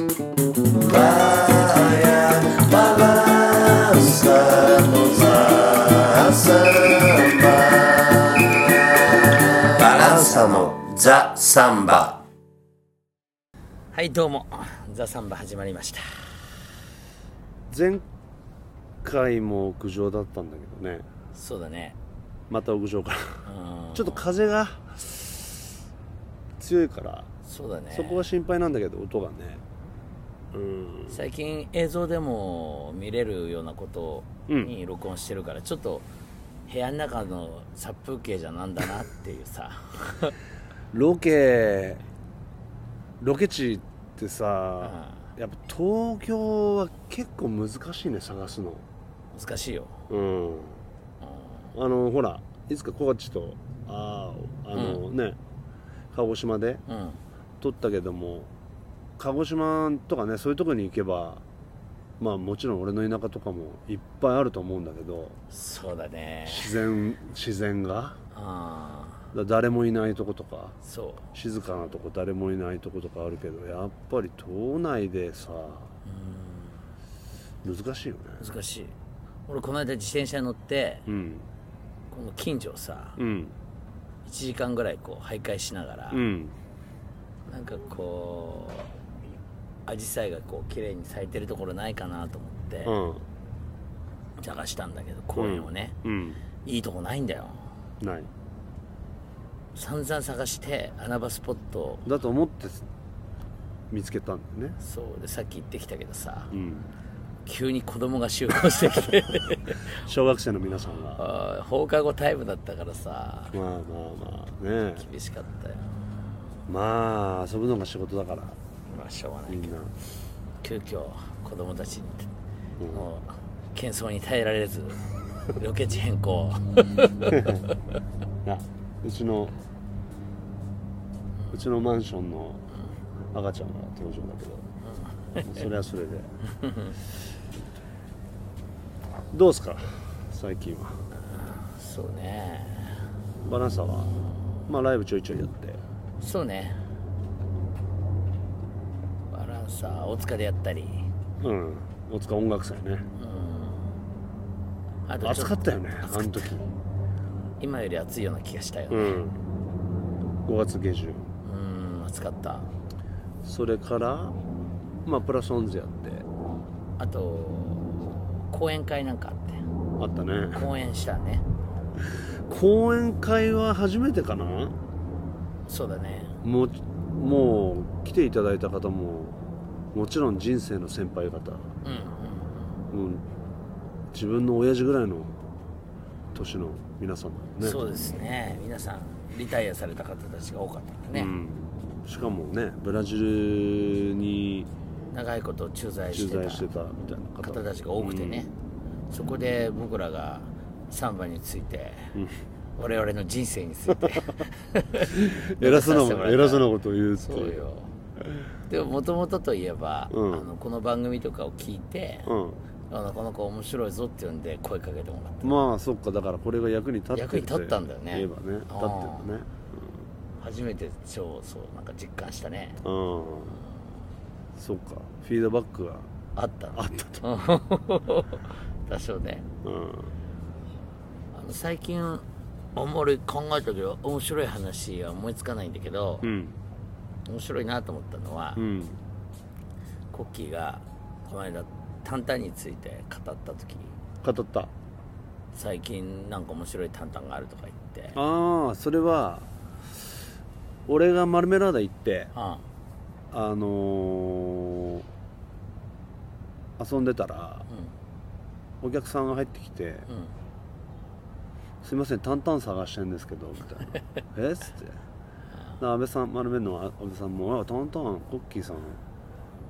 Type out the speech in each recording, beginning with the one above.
バランサのザ・サンバ。はいどうも。ザ・サンバ始まりました。前回も屋上だったんだけどね。そうだね。また屋上からうん。ちょっと風が強いから。そうだね。そこが心配なんだけど音がね。うん最近映像でも見れるようなことに録音してるから、ちょっと部屋の中の殺風景じゃなんだなっていうさ。ロケロケ地ってさ、やっぱ東京は結構難しいね探すの。難しいよ。うん。あのほらいつか小町とあーあの、ね鹿児島でうん。撮ったけども鹿児島とかねそういうとこに行けばまあもちろん俺の田舎とかもいっぱいあると思うんだけどそうだね。自然自然が？誰もいないとことか？そ静かなとこ誰もいないとことかあるけどやっぱり島内でさ難しいよね。う難しい。俺この間自転車に乗ってうん。この近所をさうん。1時間ぐらいこう徘徊しながら、うん。なんかこう紫陽花がこう綺麗に咲いてるところないかなと思ってうん。探したんだけど公園をね、うん。いいとこないんだよ。ない散々探して穴場スポットを。だと思って見つけたんだよね。そう。でさっき行ってきたけどさうん。急に子供が集合してきて。小学生の皆さんが。放課後タイムだったからさ。まあまあまあね。厳しかったよ。まあ遊ぶのが仕事だからまあしょうがないみん。な急遽子供たちにもう喧騒に耐えられず ロケ地変更。あうちのうちのマンションの赤ちゃんが登場だけど、それはそれで。どうすか？最近は。そうね。バランサーは？まあライブちょいちょいやって。そうねバランサー大塚でやったり。うん。大塚音楽祭ね。あとちょ暑かったよねあの時。今より暑いような気がしたよね。うん。5月下旬。うん暑かった。それからまあプラスオンズやって。あと講演会なんかあって。あったね。講演したね。講演会は初めてかな？そうだね。もうもう来ていただいた方ももちろん人生の先輩方。うんもう自分の親父ぐらいの年の皆さんうん、だよね。そうですね。皆さんリタイアされた方たちが多かったんだね、うん、しかもねブラジルに長いこと駐在し駐てた在してたみたいな方。方たちが多くてね、そこで僕らがサンバについて、我々の人生について。偉そうな 偉そうなことを言うってそうよでももともとといえば、うん。あのこの番組とかを聞いて、うん。あなかなか面白いぞって言うんで声かけてもらって。まあそっか。だからこれが役に立って役に立ったんだよね。言えばね。立ってるね。初めて超そうなんか実感したね。うん、うん、そっか。フィードバックがあったのあったと。多少ね。うん。あの最近おもろい考えたけど面白い話は思いつかないんだけど、うん面白いなと思ったのは、うん。コッキーがこの間タンタンについて語った時語った。最近なんか面白いタンタンがあるとか言って。ああそれは俺がマルメラーダ行ってああ。のー遊んでたらお客さんが入ってきてうん。うん「すいませんタンタン探してんですけど」みたいな「えっ?」つって。で安倍さん丸めの安倍さんも「あタンタンコッキーさん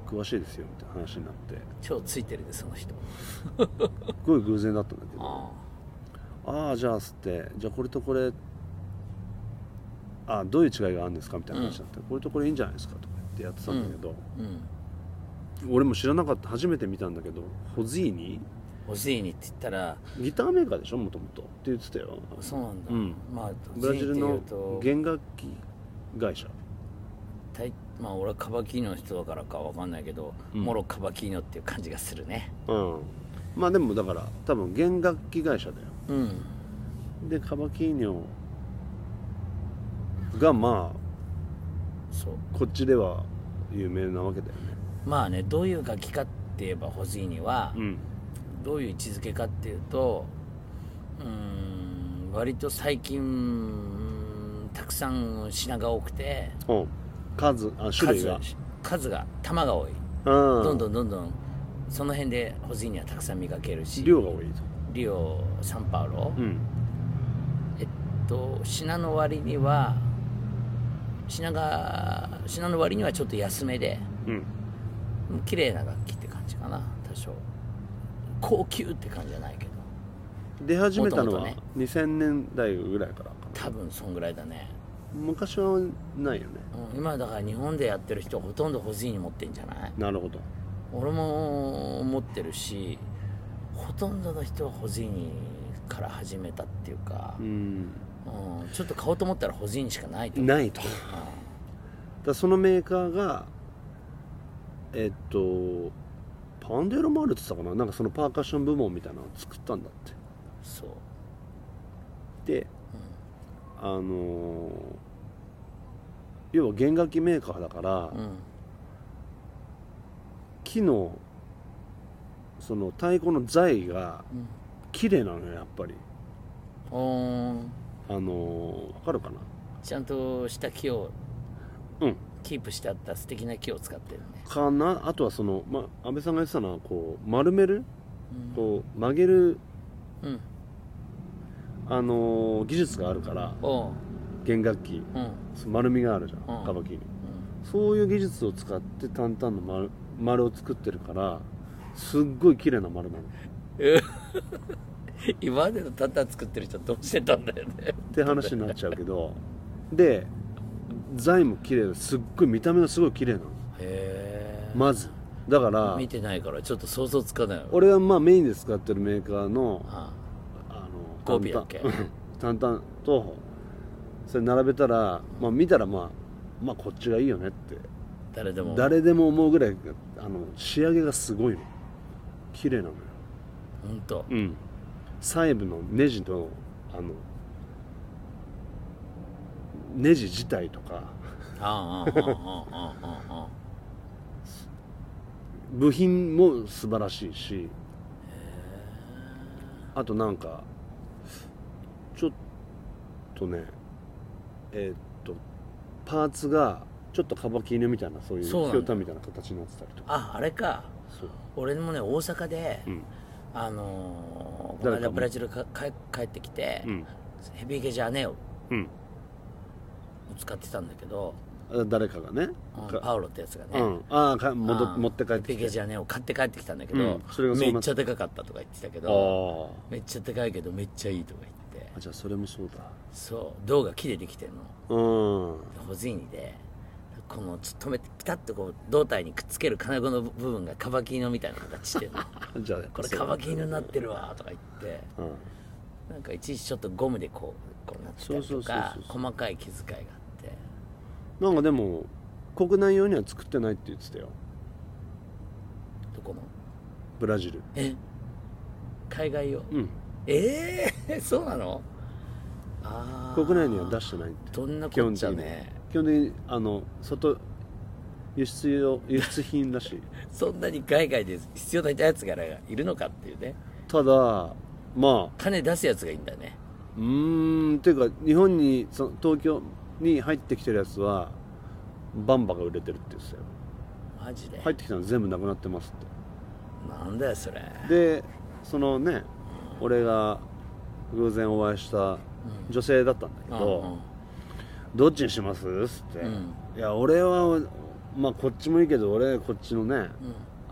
詳しいですよ」みたいな話になって。超ついてるでその人。すごい偶然だったんだけど。ああ。あじゃあつってじゃあこれとこれあどういう違いがあるんですかみたいな話になって、これとこれいいんじゃないですかとか言ってやってたんだけど、うん。俺も知らなかった初めて見たんだけどホズィーニ？ホズィーニって言ったらギターメーカーでしょもともと。って言ってたよ。そうなんだ、うん。まあブラジルの弦楽器会社。たいまあ俺はカバキーノの人だからかわかんないけど、モロカバキーノっていう感じがするね。うん。まあでもだから多分弦楽器会社だよ。うん。でカバキーニョがまそう。あこっちでは有名なわけだよね。まあねどういう楽器かって言えばホズイーニは、うん。どういう位置づけかっていうとうーん割と最近たくさん品が多くてうん数あ種類が。数数が玉が多い。うん。どんどんどんどんその辺でホズイーニはたくさん見かけるし量が多いとリオサンパウロ、うん。えっと品の割には品が品の割にはちょっと安めでうん。綺麗な楽器って感じかな多少。高級って感じじゃないけど。出始めたのはね。2000年代ぐらいから多分そんぐらいだね、昔はないよね。うん、今だから日本でやってる人はほとんどホズイーニ持ってんじゃない？なるほど。俺も持ってるしほとんどの人はホズイーニから始めたっていうかう、ん。うん、ちょっと買おうと思ったらホズイーニしかないとないと。だからそのメーカーがえっとパンデロマールって言ってたかな？なんかそのパーカッション部門みたいなのを作ったんだって。そう。で、あのー要は弦楽器メーカーだから、うん木のその太鼓の材がうん。綺麗なのよやっぱり。おー。あのーわかるかな？ちゃんとした木をうん。キープしてあった素敵な木を使ってるね。かな？あとはその、まあ、安倍さんが言ってたのはこう丸める、こう曲げる、うんあのー技術があるから弦楽器うん。丸みがあるじゃん、うん。カバキにそういう技術を使って淡々の丸丸を作ってるからすっごい綺麗な丸なの。今までのタンタン作ってる人どうしてたんだよね。って話になっちゃうけどで材も綺麗ですっごい見た目がすごい綺麗なの。へまず。だからえ見てないからちょっと想像つかないわ。俺はまあメインで使ってるメーカーのあ5尾だっけ。淡々。とそれ並べたら、まあ、見たら、まあ、まあこっちがいいよねって。誰でも。誰でも思うぐらいあの仕上げがすごいの。綺麗なのよ。本当うん。細部のネジのあのネジ自体とか。部品も素晴らしいし。あとなんかとねえーっとパーツがちょっとカバキーニョみたいなそういうひょうたんみたいな形になってたりとか。ああれか。俺もね大阪で、うん。あのー、この間ブラジルか帰帰ってきて、うん。ヘビゲジャネオをうん。使ってたんだけど、あ誰かがね。かうんパウロってやつがね、うん、ああ持って帰ってきて。ヘビゲジャネオ買って帰ってきたんだけど、うん。めっちゃでかかったとか言ってたけどあめっちゃでかいけどめっちゃいいとか言ってあじゃあそれもそうだ。そう銅が木でできてるの。うん。ホズイーニで。このちょっと止めてピタッとこう胴体にくっつける金具の部分がカバキーノみたいな形してるの。じゃあこれカバキーノになってるわとか言って。うん。なんかいちいちちょっとゴムでこうこうなってたりとか細かい気遣いがあって。なんかでも国内用には作ってないって言ってたよ。どこの？ブラジル。え？海外用？うんええ そうなの？ああ国内には出してないって。どんなこっ基本的に。ちゃね基本的にあの外輸出用 輸出品らしい。そんなに海外で必要なやつがいるのかっていうね。ただまあ金出すやつがいいんだね。うーんっていうか日本にその東京に入ってきてるやつはバンバが売れてるって言ってたよ。マジで、入ってきたの全部なくなってますっなんだよそれ。てでそのね俺が偶然お会いした女性だったんだけど、うんうん。どっちにします？っつって、うん。いや俺はまあこっちもいいけど俺こっちのねうん。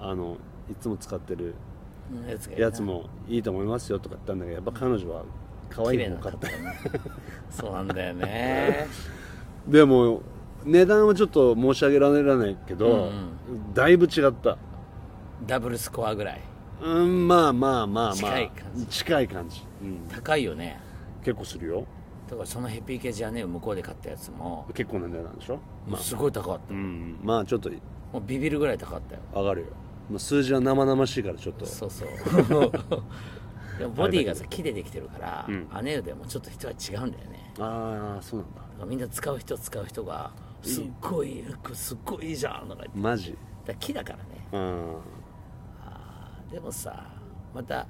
あのいつも使ってるうんやつもいいと思いますよとか言ったんだけどやっぱ彼女は可愛い方買ったね。そうなんだよね。でも値段はちょっと申し上げられないけど、うん。だいぶ違った。ダブルスコアぐらいうんまあまあまあまあ。近い感じ。近い感じ、うん、高いよね。結構するよ。だからそのヘピーケジャネを向こうで買ったやつも。結構な値段でしょ？もうすごい高かった、うん。まあちょっともうビビるぐらい高かったよ。上がるよ、まあ、数字は生々しいからちょっと。そうそう。でもボディがさ木でできてるから、うん。アでもちょっと人は違うんだよね。ああそうなんだ。だからみんな使う人使う人がすっごいすっごいいいじゃんとか言って。マジ？だ木だからね。うんでもさまた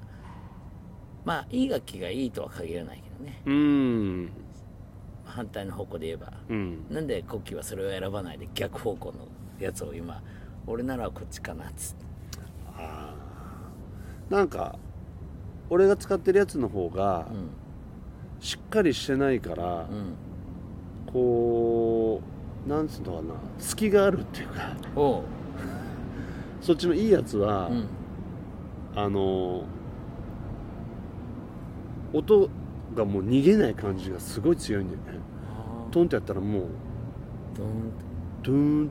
まあいい楽器がいいとは限らないけどね。うん。反対の方向で言えば、うん。なんでコッキーはそれを選ばないで逆方向のやつを今俺ならこっちかなっつって。なんか俺が使ってるやつの方がうん。しっかりしてないから、うん。こうなんつうのかな隙があるっていうか。そっちのいいやつは、うんあの音がもう逃げない感じがすごい強いんだよね。あトンってやったらもうードーンドゥーン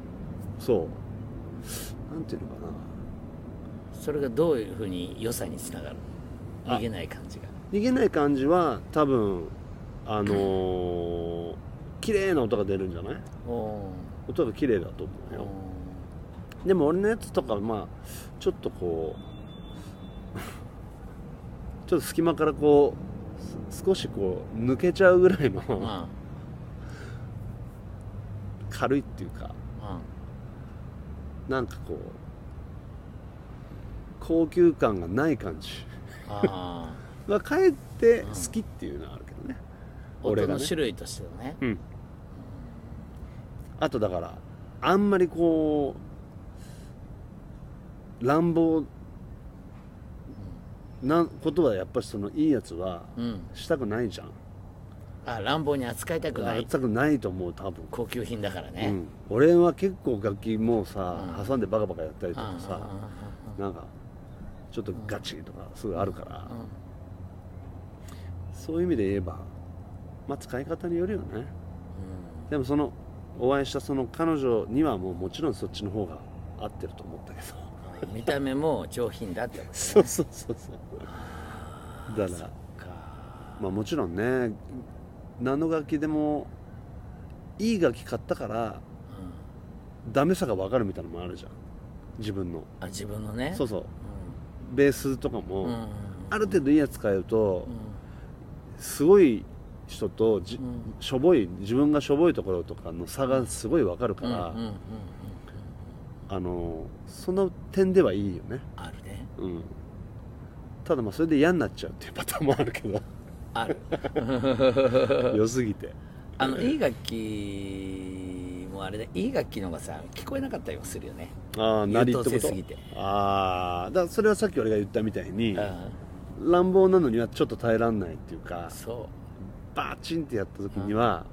そう。なんていうのかな。それがどういうふうに良さにつながる？あ。逃げない感じが。逃げない感じは多分あのー 綺麗な音が出るんじゃない？音が綺麗だと思うよ。でも俺のやつとかまあちょっとこうちょっと隙間からこうす少しこう抜けちゃうぐらいのうん。うん軽いっていうかなんかこう高級感がない感じ。あ あがかえって好きっていうのはあるけどね、俺がね。種類としてのね。うん。あとだからあんまりこう乱暴なことはやっぱりそのいいやつはうん。したくないじゃん、あ乱暴に扱いたくない。やりたくないと思う多分、高級品だからね。うん、俺は結構楽器もうさ、うん。挟んでバカバカやったりとうんかさ、うんなんかちょっとガチとかすぐあるから、そういう意味で言えばまあ使い方によるよね。でもそのお会いしたその彼女にはもうもちろんそっちの方が合ってると思ったけど。うん見た目も上品だってことそうそうそうそう。だからかまあもちろんね何の楽器でもいい楽器買ったからうん。ダメさが分かるみたいなのもあるじゃん。自分の。あ自分のね。そうそう。ベースとかも、うん。うんある程度いいやつ使えるとうん。すごい人としょぼい自分がしょぼいところとかの差がすごい分かるから、うんうんうんうんあのその点ではいいよね。あるね。うん。ただまあそれで嫌になっちゃうっていうパターンもあるけど。ある。良すぎて。あのいい楽器もあれでいい楽器の方がさ聞こえなかったりもするよね。ああなりってこと？ああだからそれはさっき俺が言ったみたいにうん。乱暴なのにはちょっと耐えらんないっていうかそう。バチンってやった時には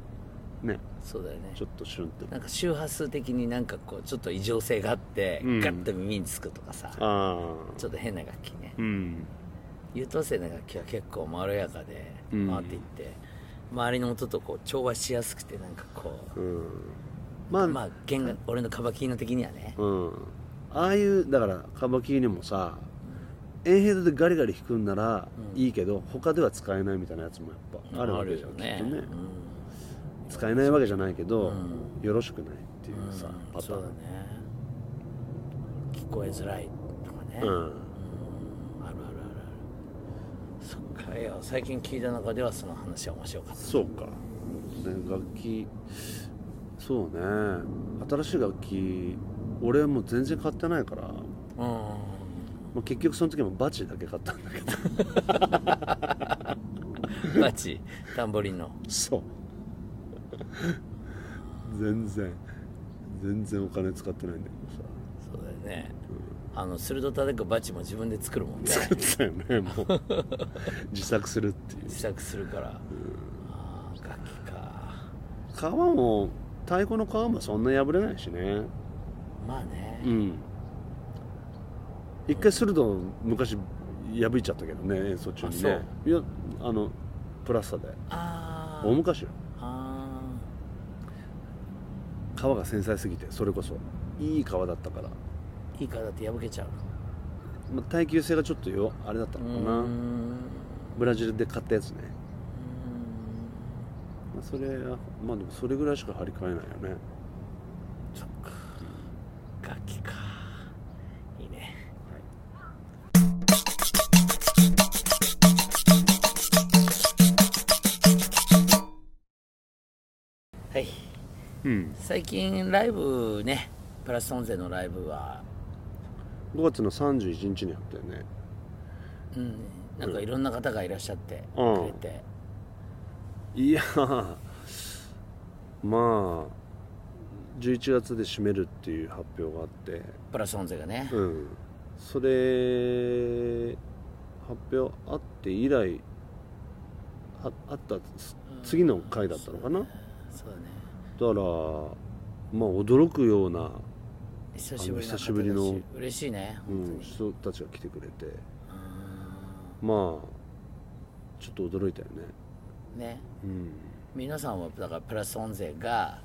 ね。そうだよね。ちょっとシュンって。なんか周波数的になんかこうちょっと異常性があって、うん。ガッと耳につくとかさちょっと変な楽器ね。うん。優等生な楽器は結構まろやかでうん。回っていって、周りの音とこう調和しやすくてなんかこうん。まあ、うまあ弦楽俺のカバキーノ的にはね。うん。ああいうだからカバキリにもさエンヘでガリガリ弾くんならうん。いいけど、他では使えないみたいなやつもやっぱあるわけじゃん、あるよきっとね、うん使えないわけじゃないけど、うん。よろしくないっていうさ、うん。パターン。そうだね。聞こえづらいとかね、うん。うん。あるあるあるそっかいや最近聞いた中ではその話は面白かった。そうか、ね、楽器。そうね。新しい楽器俺はもう全然買ってないから、まうん。あ、結局その時もバチだけ買ったんだけど。マジタンボリンの。そう 全然全然お金使ってないんだけどさ。そうだよね、あの鋭叩くバチも自分で作るもんね。作ってたよねもう。自作するっていう。自作するから、ああ楽器か。皮も太鼓の皮もそんな破れないしね。まあね、うん。一回鋭昔破いちゃったけどね演奏中にね。いやあのプラスタで。ああ大昔よ。あ皮が繊細すぎてそれこそ。いい皮だったから、ーいいからだって破けちゃう。まあ、耐久性がちょっとよあれだったのかな。うーん。ブラジルで買ったやつね。まあ、それはまあでもそれぐらいしか張り替えないよね最近ライブねプラスオンゼのライブは。5月の31日にやったよね。うん。なんかいろんな方がいらっしゃってうん。くれて、いやーまあ11月で締めるっていう発表があって。プラスオンゼがね、うん。それ発表あって以来ああったつ次の回だったのかな？だかそうだねらまあ驚くような、久しぶりな久しぶりの嬉しいねうん、人たちが来てくれて。うまあちょっと驚いたよね。んね。うん。皆さんはだからプラスオン税が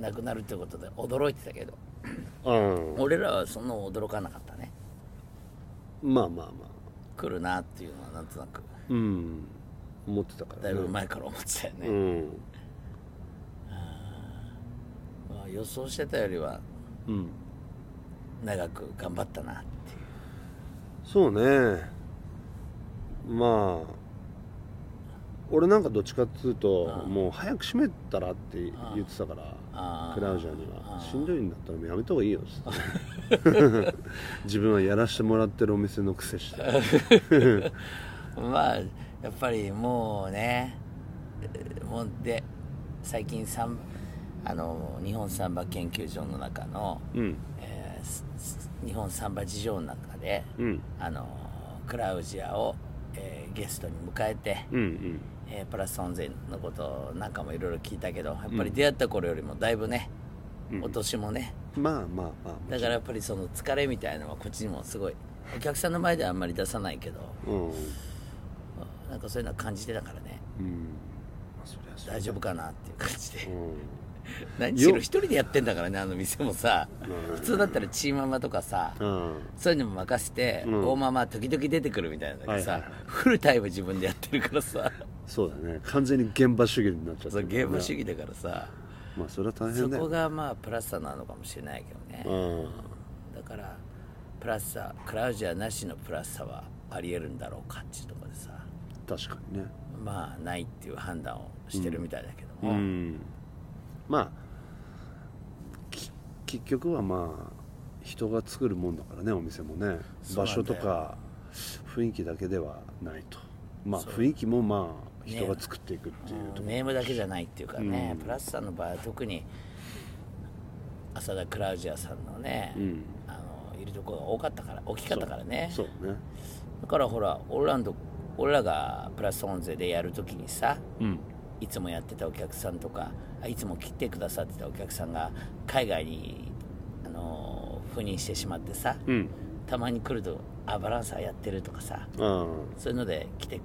なくなるってことで驚いてたけど。ああ俺らはそんな驚かなかったね。まあまあまあ。来るなっていうのはなんとなく。うん。思ってたからだいぶ前から思ってたよね、うん。まあ、予想してたよりはうん。長く頑張ったなっていう。そうね。まあ俺なんかどっちかっつうともう早く閉めたらって言ってたからあクラウジャーには。しんどいんだったらやめた方がいいよっつって。自分はやらしてもらってるお店のくせして。まあやっぱりもうねえーもうで最近サンあの日本サンバ研究所の中の、うん。えー日本サンバ事情の中で、うん。あのクラウジアを、えーゲストに迎えて、うんうん。えープラス温泉のことなんかもいろいろ聞いたけどやっぱり出会った頃よりもだいぶね、お年もね。まあまあまあだからやっぱりその疲れみたいなのはこっちにもすごいお客さんの前ではあんまり出さないけどうん。なんかそういうのは感じてたからね。うん。大丈夫かなっていう感じで。うん 何しろ一人でやってんだからねあの店もさ。うん。普通だったらチーママとかさうん。そういうのも任せて、うん。大ママ時々出てくるみたいなんだけどさ、はいはいはい。フルタイム自分でやってるからさ。そうだね。完全に現場主義になっちゃってそうるから。ねゲーム主義だからさ。まあそれは大そ変だよ。こがまあプラスさなのかもしれないけどね。うん。だからプラスさクラウジアなしのプラスさはありえるんだろうかっていうところでさ。確かにね。まあないっていう判断をしてるみたいだけども、うんまあき結局はまあ人が作るもんだからねお店もね。場所とか雰囲気だけではないと。まあ雰囲気もまあ人が作っていくっていうところ、ネームだけじゃないっていうかね、うん。プラスさんの場合は特に浅田クラウジアさんのね、うん。あのいるところが多かったから大きかったからね。そう。ね。だからほら俺らの俺らがプラスオンゼでやるときにさうんいつもやってたお客さんとかあいつも来てくださってたお客さんが海外に、あの赴任してしまってさうん。たまに来ると「あバランサーやってる」とかさあそういうので来て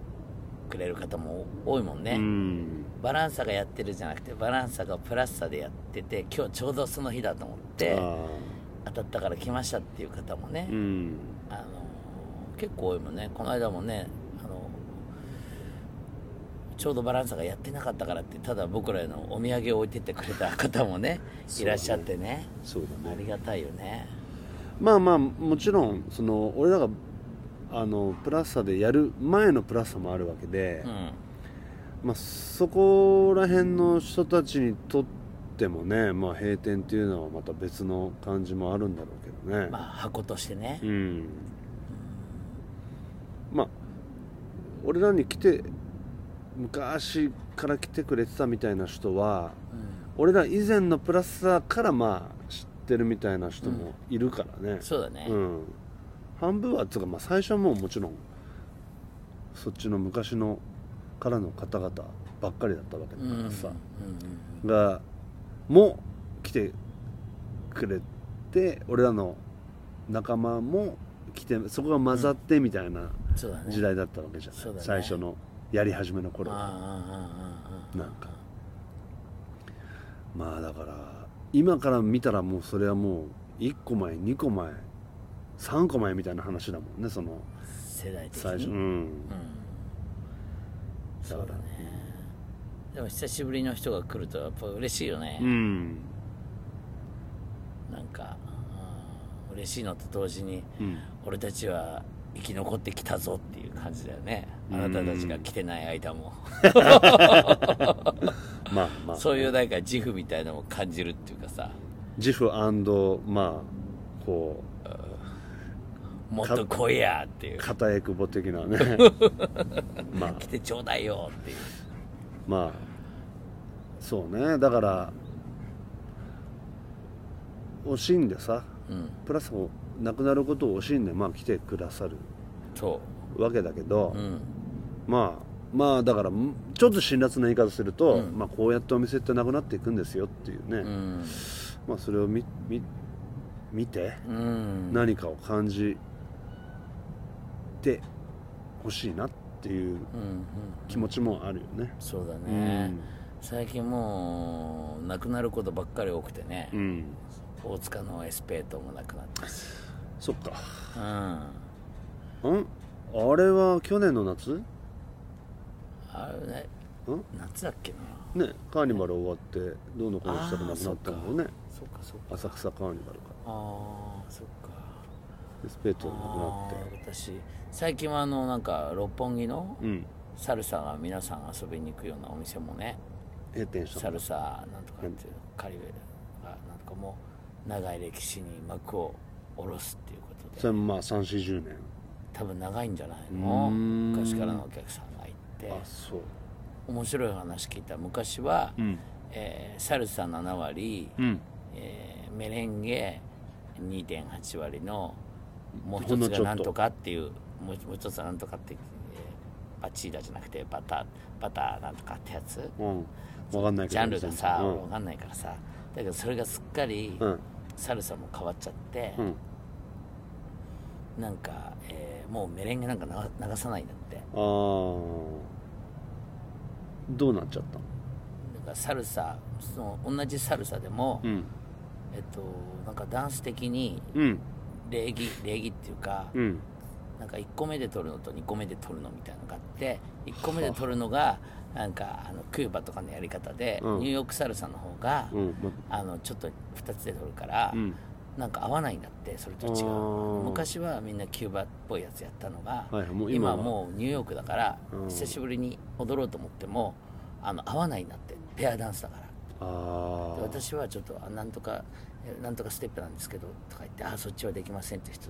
くれる方も多いもんね、ん。バランサがやってるじゃなくてバランサがプラスサでやってて今日ちょうどその日だと思ってあ当たったから来ましたっていう方もねあ、の結構多いもんね。この間もねちょうどバランサがやってなかったからってただ僕らへのお土産を置いてってくれた方もねいらっしゃってね。そうだね。ありがたいよね。まあまあもちろんその俺らがあのプラスサでやる前のプラスサもあるわけで、うん。まあ、そこら辺の人たちにとってもね、まあ、閉店っていうのはまた別の感じもあるんだろうけどね、まあ箱としてね。うん。まあ俺らに来て昔から来てくれてたみたいな人は俺ら以前のプラスサからまあ知ってるみたいな人もいるからね、そうだね、うん、半分はつうか、まあ、最初はもうもちろんそっちの昔のからの方々ばっかりだったわけだうんからさ、うんがも来てくれて俺らの仲間も来てそこが混ざってみたいな時代だったわけじゃない、そうだね。最初のやり始めの頃。なんか。まあだから今から見たらもうそれはもう1個前2個前3個前みたいな話だもんねその。世代的に？最初。うん。うん。そうだね。でも久しぶりの人が来るとやっぱ嬉しいよね、うん。なんか、うん。嬉しいのと同時に、うん。俺たちは生き残ってきたぞっていう感じだよね。あなたたちが来てない間も。まあまあ。そういうなんか自負みたいなのを感じるっていうかさ。自負まあこうもっと来いやっていう。片エクボ的なね。まあ。来てちょうだいよっていう。まあそうね。だから惜しんでさ。うん。プラス亡くなることを惜しんでまあ来てくださるそわけだけど、ううん。まあまあだからんちょっと辛辣な言い方すると、うん。まあ、こうやってお店ってなくなっていくんですよっていうね、うん。まあそれを見見見てうん。何かを感じてほしいなっていううんうん気持ちもあるよね。そうだうねん、最近もう亡くなることばっかり多くてね、うん。大塚のエスペートもなくなったしそっか。うん。ん？あれは去年の夏？あれねん？夏だっけな。ねカーニバル終わってどうのこうのしたらなくなったんだよね。そっかそっか。浅草カーニバルかああそっか。らスペートなくなっあー私最近はあのなんか六本木のてうん。サルサが皆さん遊びに行くようなお店もね閉店したサルサなんとかっていうカリベがなんかもう長い歴史に幕を下ろすっていうことで。それもまあ3 4 0年。多分長いんじゃないうの昔からのお客さんがいて。あそう。面白い話聞いた昔は、うん。えーサルサ7割、うん。えーメレンゲ2.8割のもう一つがなんとかっていうもう一つはなんとかって、えーバチーダじゃなくてバターバターなんとかってやつ。うん。分かんないジャンルがさ、うん。わかんないからさ。だけどそれがすっかりうん。サルサも変わっちゃって、うんなんか、えーもうメレンゲなんか流流さないんだって。あー。どうなっちゃったの？だからサルサその同じサルサでも、うん。えっとなんかダンス的にうん。礼儀礼儀っていうか、うん。なんか1個目で撮るのと2個目で撮るのみたいなのがあって1個目で撮るのがなんかあのキューバとかのやり方で、うん。ニューヨークサルサの方が、あのちょっと2つで撮るから、うんなんか合わないんだってそれと違う。昔はみんなキューバっぽいやつやったのが、はいもう今今ははもうニューヨークだから、うん。久しぶりに踊ろうと思ってもあの合わないんだってペアダンスだから。私はちょっとあなんとかえなんとかステップなんですけどとか言ってあそっちはできませんって人。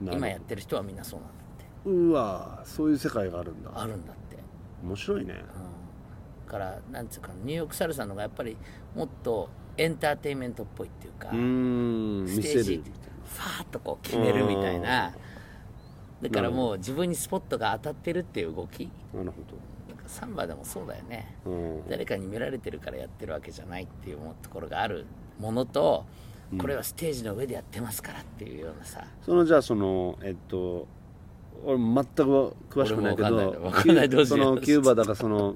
今やってる人はみんなそうなんだって。うわそういう世界があるんだ。あるんだって、面白いね。うん、だからなんつうかニューヨークサルサの方がやっぱりもっとエンターテインメントっぽいっていうか、ステージる。ファーッとこう決めるみたいな。だからもう自分にスポットが当たってるっていう動き。なるほなんかサンバでもそうだよね。どうん。誰かに見られてるからやってるわけじゃないっていうところがあるものとこれはステージの上でやってますからっていうようなさ、そのじゃあそのえっと俺全く詳しくないけどわかんない。わかんない。どうしよう。そのキューバだかその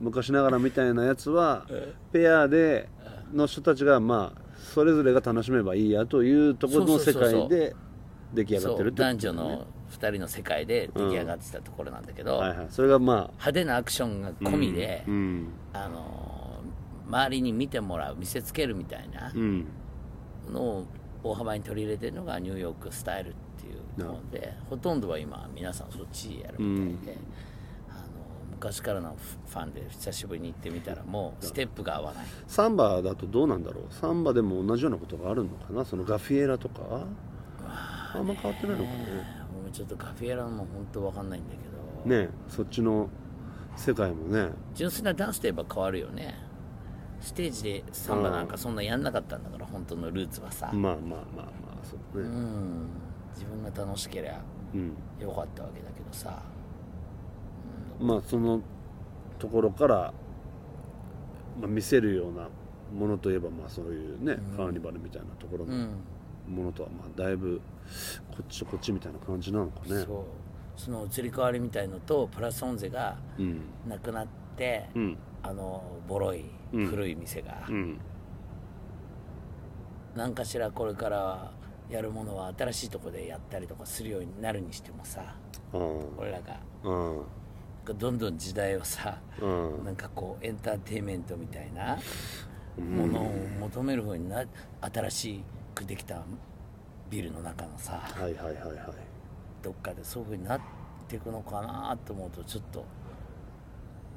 昔ながらみたいなやつはペアでの人たちがまあそれぞれが楽しめばいいやというところの世界で出来上がってるってこと男女の2人の世界で出来上がってたところなんだけど、はいはいそれがまあ派手なアクションが込みで、うん。あのー周りに見てもらう見せつけるみたいなうん。のを大幅に取り入れてるのがニューヨークスタイルっていうのでほとんどは今皆さんそっちやるみたいで、昔からのファンで久しぶりに行ってみたらもうステップが合わない。サンバだとどうなんだろう？サンバでも同じようなことがあるのかな？そのガフィエラとか？あんま変わってないのかね。もうちょっとカフェラも本当わかんないんだけど。ねそっちの世界もね。純粋なダンスといえば変わるよね。ステージでサンバなんかそんなやんなかったんだから本当のルーツはさ、まあまあまあまあそううねん。自分が楽しければうん。よかったわけだけどさまあそのところから、まあ、見せるようなものといえばまあそういうね、カーニバルみたいなところのうん。ものとはまあだいぶこっちとこっちみたいな感じなのかね。そう。その移り変わりみたいのとプラスオンゼがうん。なくなって、うん。あのボロいうん。古い店が、うん。何かしらこれからやるものは新しいとこでやったりとかするようになるにしてもさ俺らが。あどんどん時代をさ、うん。なんかこうエンターテインメントみたいなものを求める方にな新しくできたビルの中のさはいはいはいはい。どっかでそういう風になっていくのかなと思うとちょっと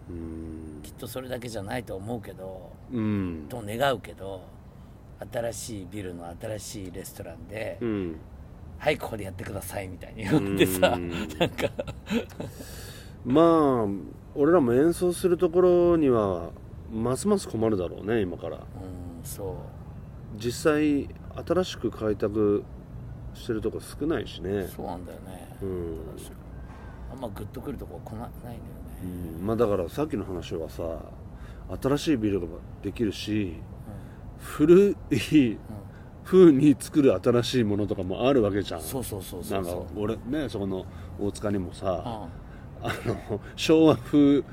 うん。きっとそれだけじゃないと思うけどうん。と願うけど新しいビルの新しいレストランで、うん。はいここでやってくださいみたいに言ってさうん。なんかまあ俺らも演奏するところにはますます困るだろうね今から。うんそう。実際新しく開拓してるとこ少ないしね。そうなんだよね、うん。あんまグッとくるとこ来なないんだよね、うん。まあだからさっきの話はさ新しいビルができるし古い風に作る新しいものとかもあるわけじゃん。そうそうそうそなんか俺ねそこの大塚にもさうんあの昭和風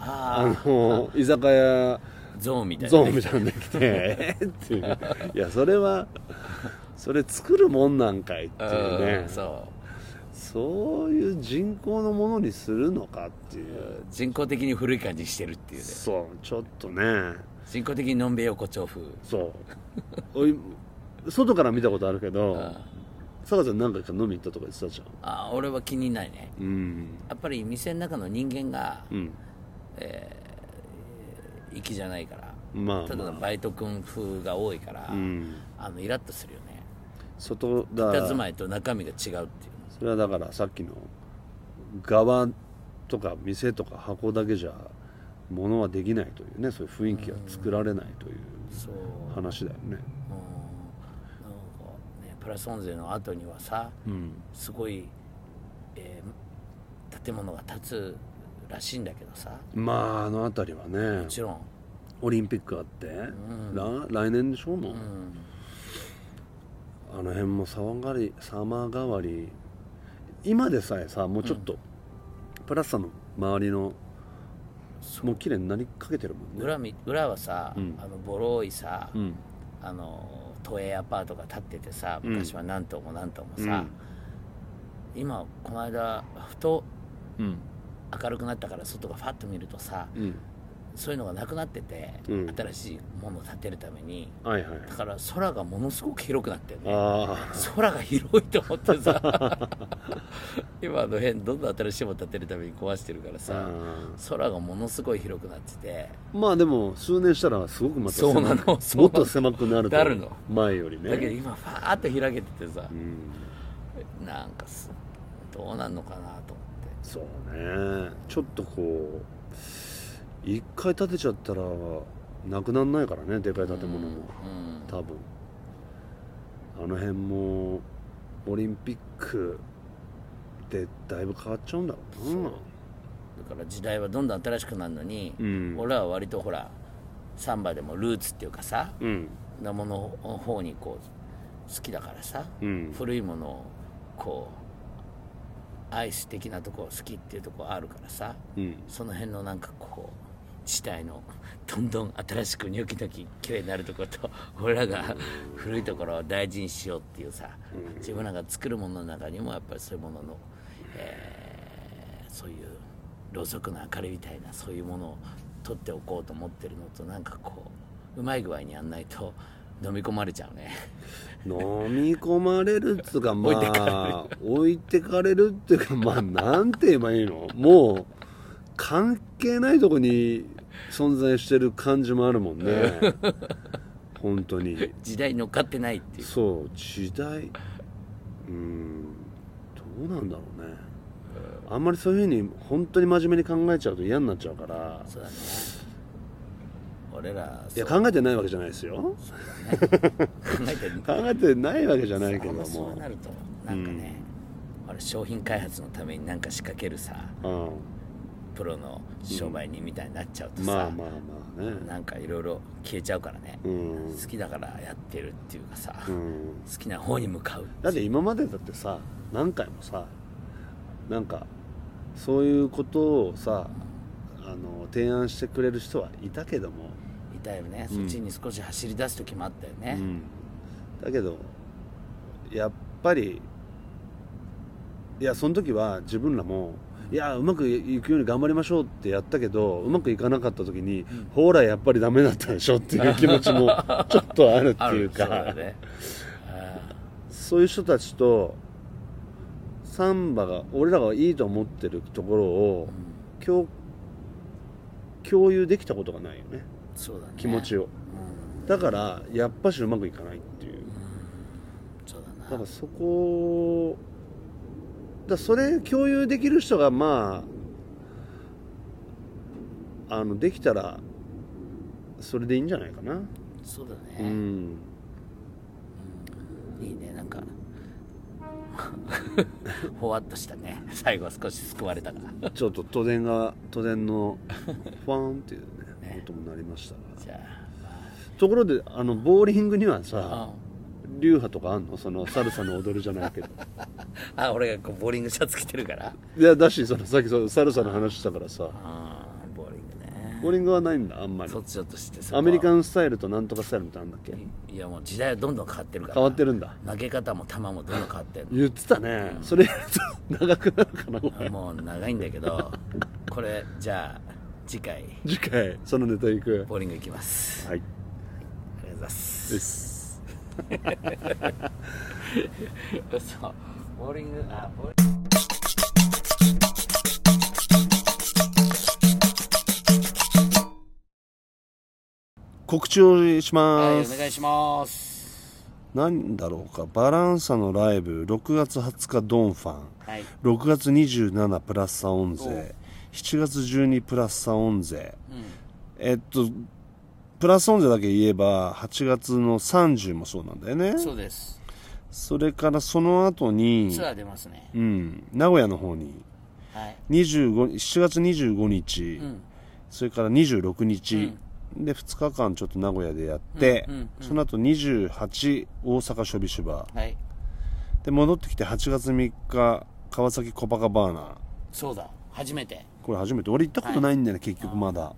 あの居酒屋ゾーンみたいな。ゾーンみたいなのできてえーっていう。いやそれはそれ作るもんなんかいっていうね。うんそそういう人工のものにするのかっていう。う人工的に古い感じしてるっていうね。そうちょっとね。人工的にのんべい横丁風。そう。外から見たことあるけどうん坂ちゃん何回か飲み行ったとか言ってたじあ俺は気にないね。ゃんうん。やっぱり店の中の人間がうん。粋じゃないからまあただのまバイト君風が多いから、あうん。あのイラッとするよね。外だ佇まいと中身が違うっていうそれはだからさっきの側とか店とか箱だけじゃ物はできないというねそういう雰囲気が作られないという話だよね。うんプラス音税の後にはさうん。すごい、えー建物が建つらしいんだけどさ。まああの辺りはね。もちろん、オリンピックあって、ら来年でしょもう、うん、あの辺も騒がり様変わり。今でさえさもうちょっと、プラスさんの周りのもう綺麗になりかけてるもんね。裏み裏はさ、うん。あのボロいさ、うん。あの都営アパートが建っててさうん。昔は何棟も何棟もさ、うん。今この間ふとうん。明るくなったから外がファッと見るとさうんそういうのがなくなってて、うん。新しいものを建てるために。はいはい。だから空がものすごく広くなってるねあ空が広いと思ってさ。今あの辺どんどん新しいもの建てるために壊してるからあさ空がものすごい広くなってて。まあでも数年したらすごくまた そうなの。もっと狭くなると。なるの。前よりね。だけど今ファーッと開けててさうん。なんかすどうなんのかなと思って。そうね。ちょっとこう一回建てちゃったらなくなんないからねでかい建物も、うん多分。あの辺もオリンピックでだいぶ変わっちゃうんだろうな。だから時代はどんどん新しくなるのに、うん。俺は割とほらサンバでもルーツっていうかさうん。なものの方にこう好きだからさ、うん。古いものをこうアイス的なとこ好きっていうとこあるからさうん。その辺のなんかこう地帯のどんどん新しくニョキニョキ綺麗になるところと 俺らが古いところを大事にしようっていうさ自分らが作るものの中にもやっぱりそういうものの、えーそういうろうそくの明かりみたいなそういうものを取っておこうと思ってるのとなんかこううまい具合にやんないと飲み込まれちゃうね。飲み込まれるっつうかま置いてかあ置いてかれるっていうかまあなんて言えばいいの？もう関係ないとこに存在してる感じもあるもんね。本当に。時代に乗っかってないっていう。そう時代。うんどうなんだろうね。あんまりそういうふうに本当に真面目に考えちゃうと嫌になっちゃうから。そうだね。俺らいや考えてないわけじゃないですよ。考えてる考えてないわけじゃないけども。そうなるとなんかね、俺商品開発のために何か仕掛けるさ。うんプロの商売人みたいになっちゃうとさ、まあまあまあね。なんかいろいろ消えちゃうからね、うん。好きだからやってるっていうかさ、好うん。きな方に向かう。だって今までだってさ何回もさなんかそういうことをさあの提案してくれる人はいたけども、いたよね、うん。そっちに少し走り出す時もあったよね、うん。だけどやっぱりいやその時は自分らもいやうまくいくように頑張りましょうってやったけどうまくいかなかった時に、ほらやっぱりダメだったでしょっていう気持ちも ちょっとあるっていうか。そうだね。そういう人たちとサンバが俺らがいいと思ってるところを、共共有できたことがないよね。そうだね。気持ちを、だからやっぱしうまくいかないっていう。そうだな。だからそこだそれ共有できる人がまああのできたらそれでいいんじゃないかな、そうだうね、ん。いいねなんか。ほわっとしたね。最後は少し救われたからちょっと都電が都電のファンっていうね 音も鳴りましたが。じゃあところであのボーリングにはさあ流派とかあんの？そのサルサの踊るじゃないけど。あ俺がこうボーリングシャツ着てるから。いやだしそのさっきそのサルサの話したからさ。ああボーリングね。ボーリングはないんだあんまり。そっちちょっとしてアメリカンスタイルとなんとかスタイルみたいなんだっけ？いやもう時代はどんどん変わってるから。変わってるんだ。投げ方も球もどんどん変わってる。言ってたね、それやると長くなるかな もう長いんだけどこれじゃあ次回。次回そのネタいく。ボーリング行きます。はい。ありがとうございますそうボーリングあボーリング。告知をしはいます、お願いしますなんだろうかバランサのライブ。6月20日ドンファン。はい。6月27プラスサオン税7月12プラスサオン税えっとプラスオン税だけ言えば8月の30もそうなんだよね。そうです。それからその後にツアー出ますね。うん名古屋の方に。はい。25 7月25日、ん。それから26日、で2日間ちょっと名古屋でやって、うんうんその後28大阪ショビシュバーはい。で戻ってきて8月3日川崎コパカバーナそうだ。初めて。これ初めて。俺行ったことないんだよね、結局まだ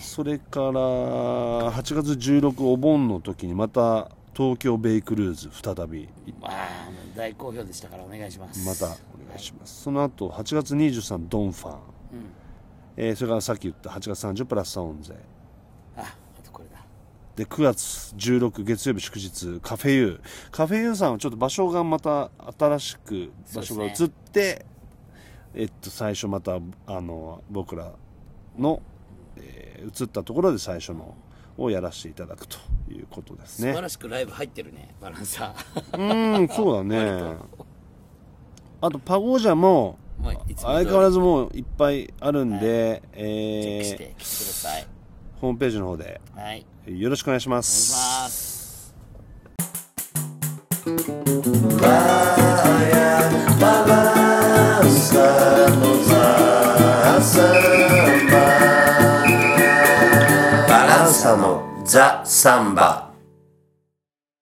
それから8月16お盆の時にまた東京ベイクルーズ再び。まあ大好評でしたからお願いします。またお願いします、その後8月23ドンファン、えーそれからさっき言った8月30プラスサウンゼ。ああとこれだ。で9月16月曜日祝日カフェユー。カフェユーさんはちょっと場所がまた新しく場所が移って、えっと最初またあの僕らの、えー移ったところで最初のをやらせていただくということですね。素晴らしくライブ入ってるねバランサー。うんそうだね。あとパゴージャも相変わらずもういっぱいあるんで、チェックしえて来てください。ーホームページの方ではい。よろしくお願いしまお願いすします。バランサのザ・サンバ。